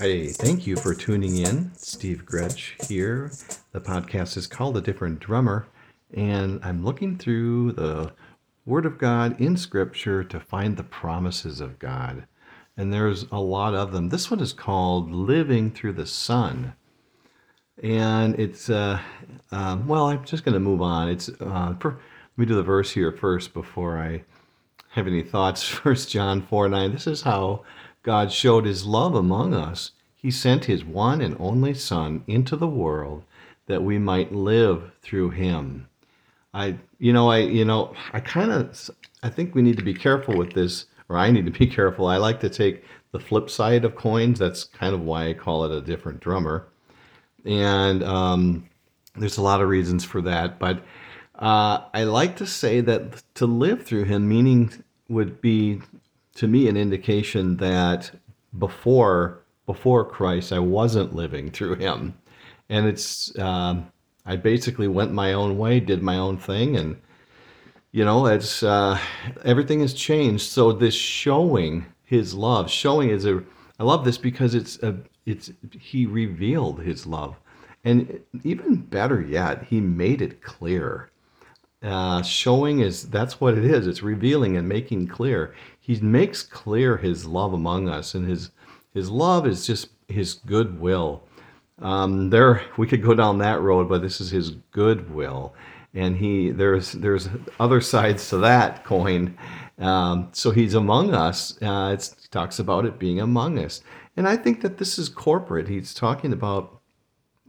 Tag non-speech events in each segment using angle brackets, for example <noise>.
Hey, thank you for tuning in. Steve Gretsch here. The podcast is called A Different Drummer, and I'm looking through the Word of God in Scripture to find the promises of God. And there's a lot of them. This one is called Living Through the Son. And it's, uh, um, well, I'm just going to move on. It's, uh, per, let me do the verse here first before I have any thoughts. <laughs> First John 4 9. This is how God showed his love among us. He sent his one and only Son into the world that we might live through him. I, you know, I, you know, I kind of, I think we need to be careful with this, or I need to be <laughs> careful. I like to take the flip side of coins. That's kind of why I call it a different drummer. And um, there's a lot of reasons for that. But uh, I like to say that to live through him, meaning would be to me an indication that before before Christ, I wasn't living through Him, and it's um, I basically went my own way, did my own thing, and you know, it's uh, everything has changed. So this showing His love, showing is a I love this because it's a it's He revealed His love, and even better yet, He made it clear. Uh, showing is that's what it is. It's revealing and making clear. He makes clear his love among us, and his his love is just his goodwill. Um, there we could go down that road, but this is his goodwill, and he there's there's other sides to that coin. Um, so he's among us. Uh, talks about it being among us, and I think that this is corporate. He's talking about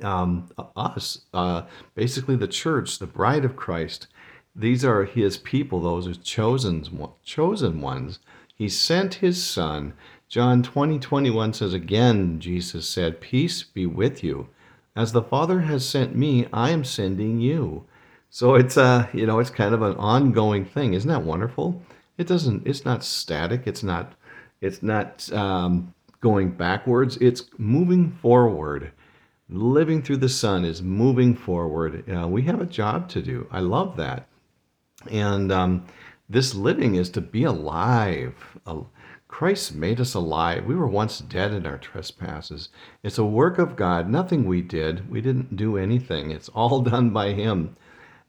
um, us, uh, basically the church, the bride of Christ. These are his people, those are chosen, chosen ones. He sent his son. John 20, 21 says, Again, Jesus said, Peace be with you. As the Father has sent me, I am sending you. So it's a, uh, you know, it's kind of an ongoing thing. Isn't that wonderful? It doesn't, it's not static. It's not, it's not um, going backwards. It's moving forward. Living through the Son is moving forward. Uh, we have a job to do. I love that. And um, this living is to be alive. Christ made us alive. We were once dead in our trespasses. It's a work of God, nothing we did. We didn't do anything. It's all <laughs> done by Him.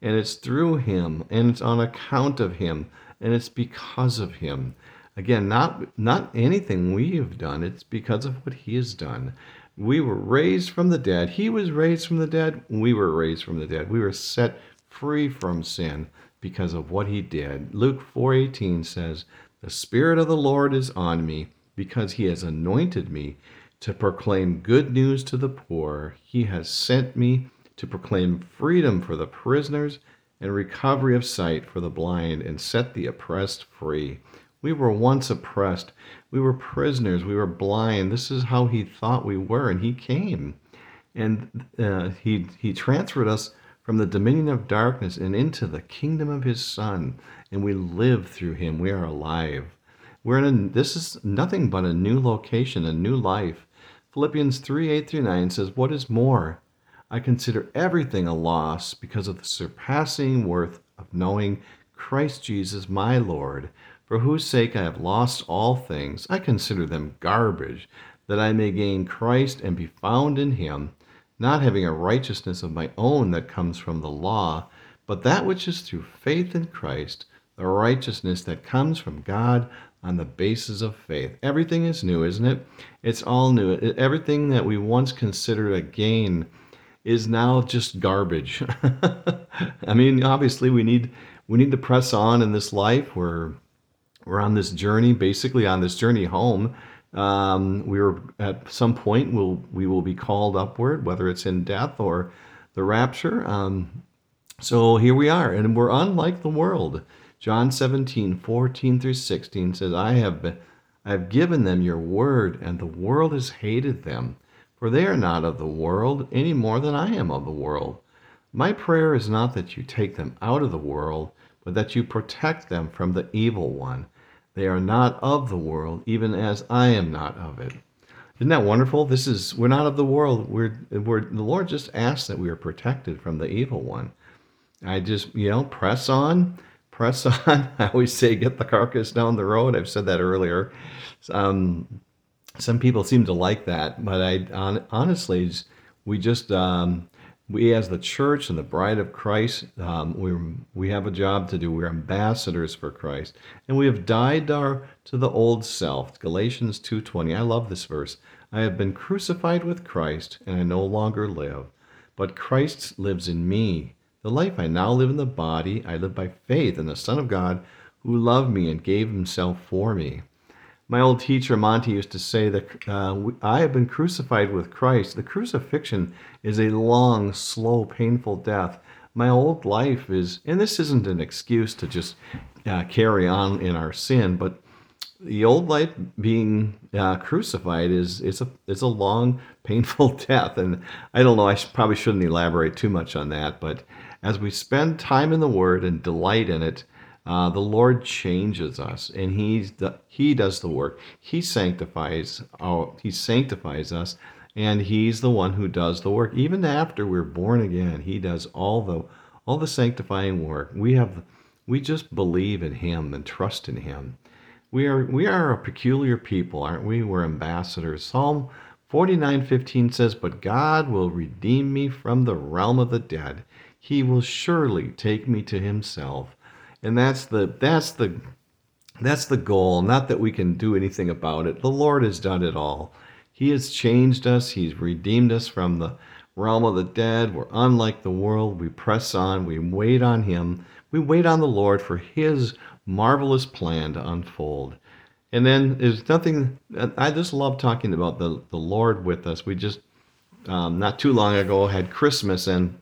And it's through Him, and it's on account of Him, and it's because of Him. Again, not, not anything we have done, it's because of what He has done. We were raised from the dead. He was raised from the dead. We were raised from the dead. We were set free from sin because of what he did. Luke 4:18 says, "The spirit of the Lord is on me because he has anointed me to proclaim good news to the poor. He has sent me to proclaim freedom for the prisoners and recovery of sight for the blind and set the oppressed free." We were once oppressed. We were prisoners. We were blind. This is how he thought we were, and he came. And uh, he, he transferred us from the dominion of darkness and into the kingdom of his son and we live through him. We are alive. We're in a, this is nothing but a new location a new life. Philippians 3 8 through 9 says what is more i consider everything a loss because of the surpassing worth of knowing christ jesus my lord. For whose sake i have lost all things i consider them garbage that i may gain christ and be found in him not having a righteousness of my own that comes from the law, but that which is through faith in Christ, the righteousness that comes from God on the basis of faith. Everything is new, isn't it? It's all new. Everything that we once considered a gain is now just garbage. <laughs> I mean, obviously we need we need to press on in this life. We're we're on this journey, basically on this journey home um, we are at some point will we will be called upward, whether it's in death or the rapture. Um, so here we are, and we're unlike the world. John 17, 14 through 16 says, I have been, I have given them your word, and the world has hated them, for they are not of the world any more than I am of the world. My prayer is not that you take them out of the world, but that you protect them from the evil one. They are not of the world, even as I am not of it. Isn't that wonderful? This is we're not of the world. We're, we're the Lord just asks that we are protected from the evil one. I just you know press on, press <laughs> on. I always say get the carcass down the road. I've said that earlier. Um, some people seem to like that, but I on, honestly, we just um, we as the church and the bride of Christ, um, we we have a job to do. We're ambassadors for Christ, and we have died our, to the old self. Galatians two twenty. I love this verse. I have been crucified with Christ, and I no longer live, but Christ lives in me. The life I now live in the body, I live by faith in the Son of God, who loved me and gave Himself for me. My old teacher Monty used to say that uh, I have been crucified with Christ. The crucifixion is a long, slow, painful death. My old life is, and this isn't an excuse to just uh, carry on in our sin, but the old life being uh, crucified is is a is a long, <laughs> painful death, and I don't know. I probably shouldn't elaborate too much on that, but as we spend time in the Word and delight in it, uh, the Lord changes us, and He's the, He does the work. He sanctifies our, He sanctifies us, and He's the one who does the work. Even after we're born again, He does all the all the sanctifying work. We have we just believe in Him and trust in Him. We are we are a peculiar people, aren't we? We're ambassadors. Psalm 49:15 says, "But God will redeem me from the realm of the dead. He will surely take me to himself." And that's the that's the that's the goal, not that we can do anything about it. The Lord has done it all. He has changed us. He's redeemed us from the realm of the dead. We're unlike the world. We press on. We wait on Him. We wait on the Lord for His marvelous plan to unfold. And then there's nothing, I just love talking about the, the Lord with us. We just, um, not too long ago, had Christmas and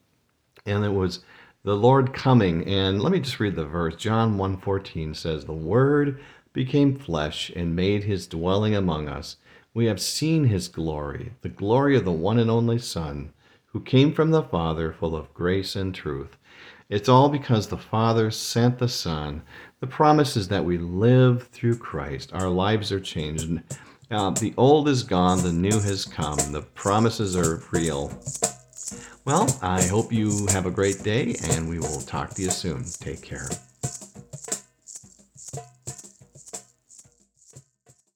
and it was the Lord coming. And let me just read the verse. John 1:14 says, "The word became flesh and made his dwelling among us. We have seen his glory, the glory of the one and only Son, who came from the Father, full of grace and truth." It's all because the Father sent the Son. The promise is that we live through Christ. Our lives are changed. Uh, the old is gone, the new has come. The promises are real. Well, I hope you have a great day, and we will talk to you soon. Take care.